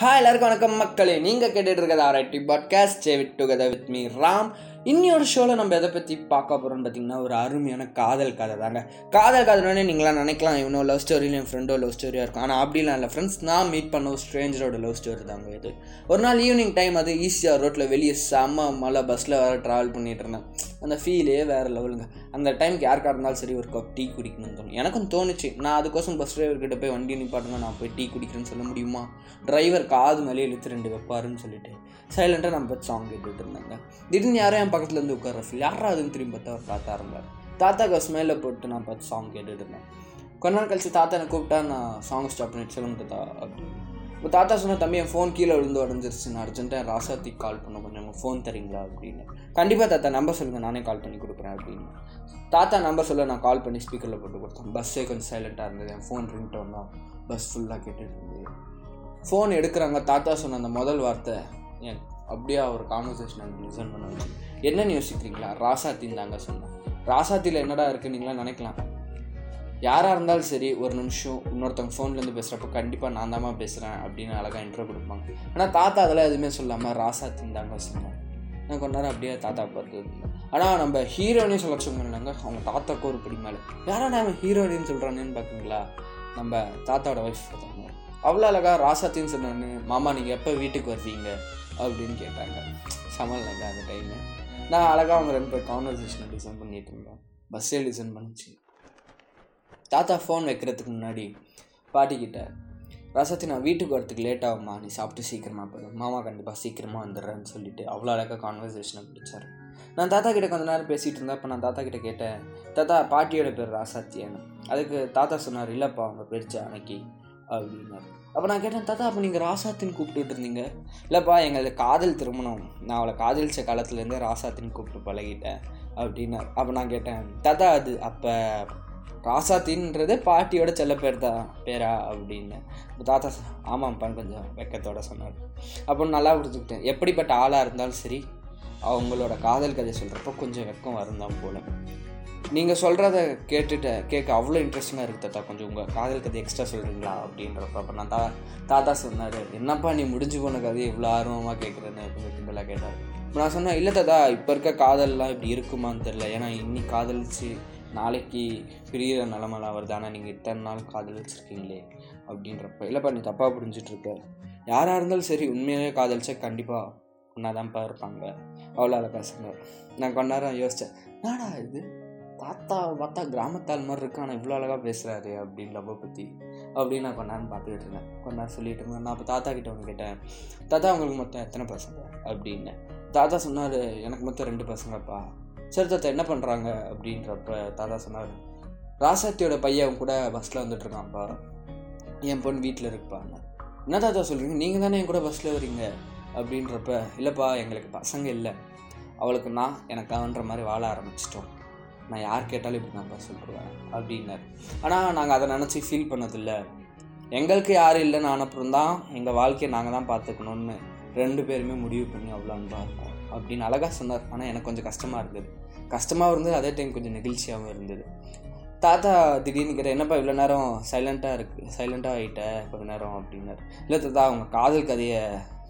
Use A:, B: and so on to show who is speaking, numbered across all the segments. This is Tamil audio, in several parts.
A: ஹாய் எல்லாருக்கும் வணக்கம் மக்களே. நீங்கள் கேட்டுட்டு இருக்கிறது RIT podcast saved together with me Ram இன்னொரு ஷோவில் நம்ம எதை பற்றி பார்க்க போகிறோம்னு பார்த்தீங்கன்னா ஒரு அருமையான காதல் கதை தாங்க. காதல் கதைனே நீங்களாம் நினைக்கலாம் இவனோ லவ் ஸ்டோரியில் என் ஃப்ரெண்டோ லவ் ஸ்டோரியாக இருக்கும். ஆனால் அப்படிலாம் இல்லை. ஃப்ரெண்ட்ஸ் நான் மீட் பண்ண ஒரு ஸ்ட்ரேஞ்சரோட லவ் ஸ்டோரி தாங்க இது. ஒரு நாள் ஈவினிங் டைம் அது ஈஸியாக ரோட்டில் வெளியே செம்ம மழை பஸ்ஸில் வேறு ட்ராவல் பண்ணிட்டு இருந்தேன். அந்த ஃபீலே வேறு லெவலுங்க அந்த டைம்க்கு யாருக்காக இருந்தாலும் சரி ஒரு கப் டீ குடிக்கணும்னு தோணும். எனக்கும் தோணுச்சு. நான் அதுக்கோசம் பஸ் டிரைவர்கிட்ட போய் வண்டி நிப்பாட்டுங்க நான் போய் டீ குடிக்கிறேன்னு சொல்ல முடியுமா? டிரைவர் காது மேலே இழுத்து ரெண்டு வைப்பாருன்னு சொல்லிட்டு சைலண்டாக நம்ம சாங் கேட்டுட்டு இருந்தாங்க. திடீர்னு யாரும் என் பக்கத்துல இருந்து உட்கார ஃபீல் யாரா அதுன்னு திரும்பி பார்த்தா அவர் தாத்தா இருந்தார். தாத்தாக்கு ஸ்மெல்ல போட்டு நான் பார்த்து சாங் கேட்டுட்டு இருந்தேன் கொஞ்ச நாள் கழிச்சு தாத்தா என்னை கூப்பிட்டா நான் சாங் ஸ்டாப் பண்ணிட்டு சொல்லுங்க தாத்தா அப்படின்னு இப்போ தாத்தா சொன்ன தம்பி என் ஃபோன் கீழே விழுந்து உடஞ்சிருச்சு நான் அர்ஜென்ட்டாக ராசாத்தி கால் பண்ண கொஞ்சம் ஃபோன் தரீங்களா? அப்படின்னு. கண்டிப்பாக தாத்தா நம்பர் சொல்லுங்கள் நானே கால் பண்ணி கொடுக்குறேன் அப்படின்னு. தாத்தா நம்பர் சொல்ல நான் கால் பண்ணி ஸ்பீக்கரில் போட்டு கொடுத்தேன். பஸ்ஸே கொஞ்சம் சைலண்ட்டாக இருந்தது. என் ஃபோன் ரிங் தான். பஸ் ஃபுல்லாக கேட்டுட்டு இருந்தது. ஃபோன் எடுக்கிறாங்க தாத்தா சொன்ன அந்த முதல் வார்த்தை என் அப்படியே ஒரு கான்வர்சேஷன் எனக்கு லிசன் பண்ண வச்சு என்னன்னு யோசிக்கிறீங்களா? ராசாத்தின் தாங்க சொன்னேன் ராசாத்தியில் என்னடா இருக்குன்னு நீங்களாம் நினைக்கலாம். யாராக இருந்தாலும் சரி ஒரு நிமிஷம் இன்னொருத்தவங்க ஃபோன்லேருந்து பேசுகிறப்ப கண்டிப்பாக நான் தாம்மா பேசுகிறேன் அப்படின்னு அழகாக இன்ட்ரோ கொடுப்பாங்க. ஆனால் தாத்தா அதெல்லாம் எதுவுமே சொல்லாமல் ராசா தாங்க சொன்னேன் நான் கொஞ்ச நேரம் அப்படியே தாத்தா பார்த்து ஆனால் நம்ம ஹீரோனையும் சொல்ல சொன்னாங்க அவங்க தாத்தாக்கு ஒரு படி மேலே யாரா நம்ம ஹீரோயின்னு சொல்கிறானேன்னு பார்க்குங்களா நம்ம தாத்தாவோட ஒய்ஃப் பார்த்தாங்க அவ்வளோ அழகா ராசாத்தின்னு சொன்னேன்னு மாமா நீங்கள் எப்போ வீட்டுக்கு வருவீங்க? அப்படின்னு கேட்டாங்க. சமல்ங்க அந்த டைமில் நான் அழகாக அவங்க ரெண்டு பேர் கான்வர்சேஷனை டிசைன் பண்ணிட்டு இருந்தேன் பஸ்ஸே டிசைன் பண்ணிச்சு. தாத்தா ஃபோன் வைக்கிறதுக்கு முன்னாடி பாட்டிக்கிட்ட ரசத்தை நான் வீட்டுக்கு வரத்துக்கு லேட் ஆகுமா நீ சாப்பிட்டு சீக்கிரமாக போயிடும் மாமா கண்டிப்பாக சீக்கிரமாக வந்துடுறேன்னு சொல்லிட்டு அவ்வளோ அழகாக கான்வர்சேஷனை பிடிச்சாரு நான் தாத்தா கிட்ட கொஞ்ச நேரம் பேசிகிட்டு இருந்தேன். அப்போ நான் தாத்தா கிட்ட கேட்டேன் தாத்தா பாட்டியோட பேர் ராசாத்தியானு அதுக்கு தாத்தா சொன்னார் இல்லைப்பா அவங்க பேர் ஜானகி. அப்படின்னாரு. அப்போ நான் கேட்டேன் தாத்தா அப்போ நீங்கள் ராசாத்தின்னு கூப்பிட்டுட்டு இருந்தீங்க. இல்லைப்பா எங்களது காதல் திருமணம். நான் அவளை காதலிச்ச காலத்துலேருந்தே ராசாத்தின்னு கூப்பிட்டு பழகிட்டேன். அப்படின்னாரு. அப்போ நான் கேட்டேன் தாத்தா அது அப்போ ராசாத்தின்றது பாட்டியோட செல்ல பேர் தான் பேரா? அப்படின்னு. தாத்தா ஆமாம்ப்பான்னு கொஞ்சம் வெக்கத்தோட சொன்னார். அப்போ நல்லா புரிஞ்சுக்கிட்டேன். எப்படிப்பட்ட ஆளாக இருந்தாலும் சரி அவங்களோட காதல் கதை சொல்கிறப்போ கொஞ்சம் வெக்கம் வரும் தான் போல். நீங்கள் சொல்கிறத கேட்டுட்டு கேட்க அவ்வளோ இன்ட்ரெஸ்டிங்காக இருக்குது தாத்தா. கொஞ்சம் உங்கள் காதல் கதை எக்ஸ்ட்ரா சொல்கிறீங்களா அப்படின்றப்ப அப்போ நான் தா தாத்தா சொன்னார் என்னப்பா நீ முடிஞ்சு போன கதையை இவ்வளோ ஆர்வமாக கேட்குறேன்னு கொஞ்சம் கிண்டலாக கேட்டார். இப்போ நான் சொன்னேன் இல்லை தாத்தா இப்போ இருக்க காதல்லாம் இப்படி இருக்குமான்னு தெரில ஏன்னா இன்னி காதலிச்சு நாளைக்கு பிரியிற நிலமெல்லாம் வருது. ஆனால் நீங்கள் இத்தனை நாள் காதலிச்சிருக்கீங்களே? அப்படின்றப்ப இல்லைப்பா நீ தப்பாக புரிஞ்சிட்ருக்க. யாராக இருந்தாலும் சரி உண்மையிலேயே காதலிச்சா கண்டிப்பாக ஒன்றா தான்ப்பா இருப்பாங்க. அவ்வளோ அழகா சொன்னார். நான் கொஞ்ச நேரம் யோசித்தேன் நாடா இது? தாத்தா பார்த்தா கிராமத்தால் மாதிரி இருக்கு? ஆனால் இவ்வளோ அழகாக பேசுகிறாரு அப்படின்னு லவ்வை பற்றி அப்படின்னு நான் கொஞ்ச நேரம் பார்த்துக்கிட்டு இருந்தேன். கொஞ்ச நேரம் சொல்லிட்டு இருந்தேன். நான் அப்போ தாத்தா கிட்ட ஒன்று கேட்டேன். தாத்தா உங்களுக்கு மொத்தம் எத்தனை பசங்க? அப்படின்னு. தாத்தா சொன்னார் எனக்கு மொத்தம் ரெண்டு பசங்கப்பா. சரி தாத்தா என்ன பண்ணுறாங்க அப்படின்றப்ப தாத்தா சொன்னார் ராசாத்தியோட பையன் கூட பஸ்ஸில் வந்துட்டுருக்கான்ப்பா என் பொண்ணு வீட்டில் இருப்பாங்க என்ன தாத்தா சொல்கிறீங்க நீங்கள் தானே என் கூட பஸ்ஸில் வரீங்க அப்படின்றப்ப இல்லைப்பா எங்களுக்கு பசங்க இல்லை. அவளுக்கு நான் எனக்கு அவன்ற மாதிரி வாழ ஆரம்பிச்சிட்டோம். நான் யார் கேட்டாலும் இப்படி நான் சொல்லிடுவேன் அப்படின்னார். ஆனால் நாங்கள் அதை நினச்சி ஃபீல் பண்ணதில்லை. எங்களுக்கு யாரும் இல்லைன்னு அனுப்புறம் தான் எங்கள் வாழ்க்கையை நாங்கள் தான் பார்த்துக்கணுன்னு ரெண்டு பேருமே முடிவு பண்ணி அவ்வளோ அன்பாக இருக்கும் அப்படின்னு அழகாக சொன்னார். ஆனால் எனக்கு கொஞ்சம் கஷ்டமாக இருந்தது. கஷ்டமாகவும் இருந்தது அதே டைம் கொஞ்சம் நெகிழ்ச்சியாகவும் இருந்தது. தாத்தா திடீர்னு கேட்டால் என்னப்பா இவ்வளோ நேரம் சைலண்ட்டாக இருக்கு சைலண்ட்டாக ஆகிட்ட கொஞ்ச நேரம் அப்படின்னாரு. இல்லை தாத்தா அவங்க காதல் கதையை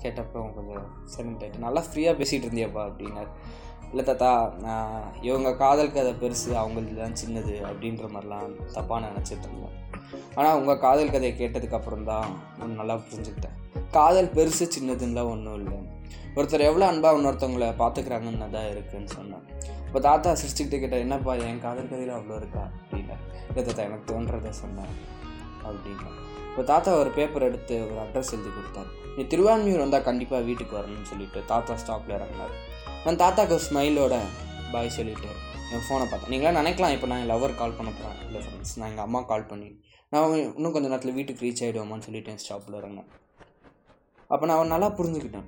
A: கேட்டப்போ கொஞ்சம் சைலண்ட் ஆகிட்டு நல்லா ஃப்ரீயாக பேசிகிட்டு இருந்தியப்பா அப்படின்னாரு. இல்லை தாத்தா இவங்க காதல் கதை பெருசு அவங்களுக்கு தான் சின்னது அப்படின்ற மாதிரிலாம் தப்பாக நினச்சிட்டு இருந்தேன். ஆனால் உங்கள் காதல் கதையை கேட்டதுக்கப்புறம் தான் நான் நல்லா புரிஞ்சுக்கிட்டேன். காதல் பெருசு சின்னதுன்னெலாம் ஒன்றும் இல்லை. ஒருத்தர் எவ்வளோ அன்பாக இன்னொருத்தவங்களை பார்த்துக்கிறாங்கன்னு தான் இருக்குதுன்னு சொன்னேன். இப்போ தாத்தா சிரிச்சுக்கிட்டு கேட்டால் என்னப்பா என் காதல் கதையில் அவ்வளோ இருக்கா? அப்படின்னா இல்லை தாத்தா எனக்கு தோன்றதை சொன்னேன். அப்படின்னா இப்போ தாத்தா ஒரு பேப்பர் எடுத்து ஒரு அட்ரஸ் எழுதி கொடுத்தாரு. நீ திருவான்மையூர் வந்தால் கண்டிப்பாக வீட்டுக்கு வரணும்னு சொல்லிட்டு தாத்தா ஸ்டாப்பில் இறங்கினார். நான் தாத்தாக்கு ஒரு ஸ்மைலோட பாய் சொல்லிவிட்டு என் ஃபோனை பார்த்தேன் நீங்களாம் நினைக்கலாம் இப்போ நான் என் லவர் கால் பண்ண போகிறேன் இல்லை ஃப்ரெண்ட்ஸ் நான் எங்கள் அம்மா கால் பண்ணி நான் இன்னும் கொஞ்சம் நேரத்தில் வீட்டுக்கு ரீச் ஆகிடுவோமான்னு சொல்லிட்டு என் ஸ்டாப்பில் இறங்கினேன். அப்போ நான் அவன் நல்லா புரிஞ்சுக்கிட்டேன்.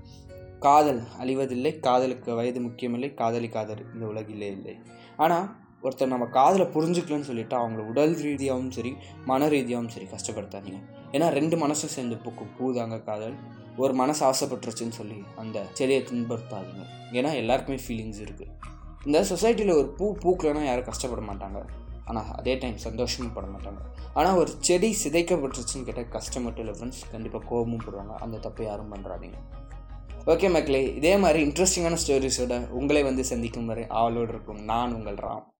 A: காதல் அழிவதில்லை காதலுக்கு வயது முக்கியமில்லை காதல் இந்த உலகிலே இல்லை. ஆனால் ஒருத்தர் நம்ம காதில் புரிஞ்சுக்கலன்னு சொல்லிவிட்டு அவங்கள உடல் ரீதியாகவும் சரி மன ரீதியாகவும் சரி கஷ்டப்படுத்தாதீங்க. ஏன்னா ரெண்டு மனசும் சேர்ந்து பூக்கும் பூதாங்க காதல். ஒரு மனசு ஆசைப்பட்டுருச்சுன்னு சொல்லி அந்த செடியை துன்படுத்தாதீங்க ஏன்னா எல்லாருக்குமே ஃபீலிங்ஸ் இருக்குது இந்த சொசைட்டியில் ஒரு பூ பூக்கலைன்னா யாரும் கஷ்டப்பட மாட்டாங்க. ஆனால் அதே டைம் சந்தோஷமும் பட மாட்டாங்க. ஆனால் ஒரு செடி சிதைக்கப்பட்டுருச்சுன்னு கேட்டால் கஷ்டம் மட்டும் இல்லை ஃப்ரெண்ட்ஸ் கண்டிப்பாக கோபமும் போடுவாங்க. அந்த தப்பை யாரும் பண்ணுறாதீங்க ஓகே மக்களே இதே மாதிரி இன்ட்ரெஸ்டிங்கான ஸ்டோரிஸோட உங்களை வந்து சந்திக்கும் வரை ஆவலோடு இருக்கும். நான் உங்கள் ராம்.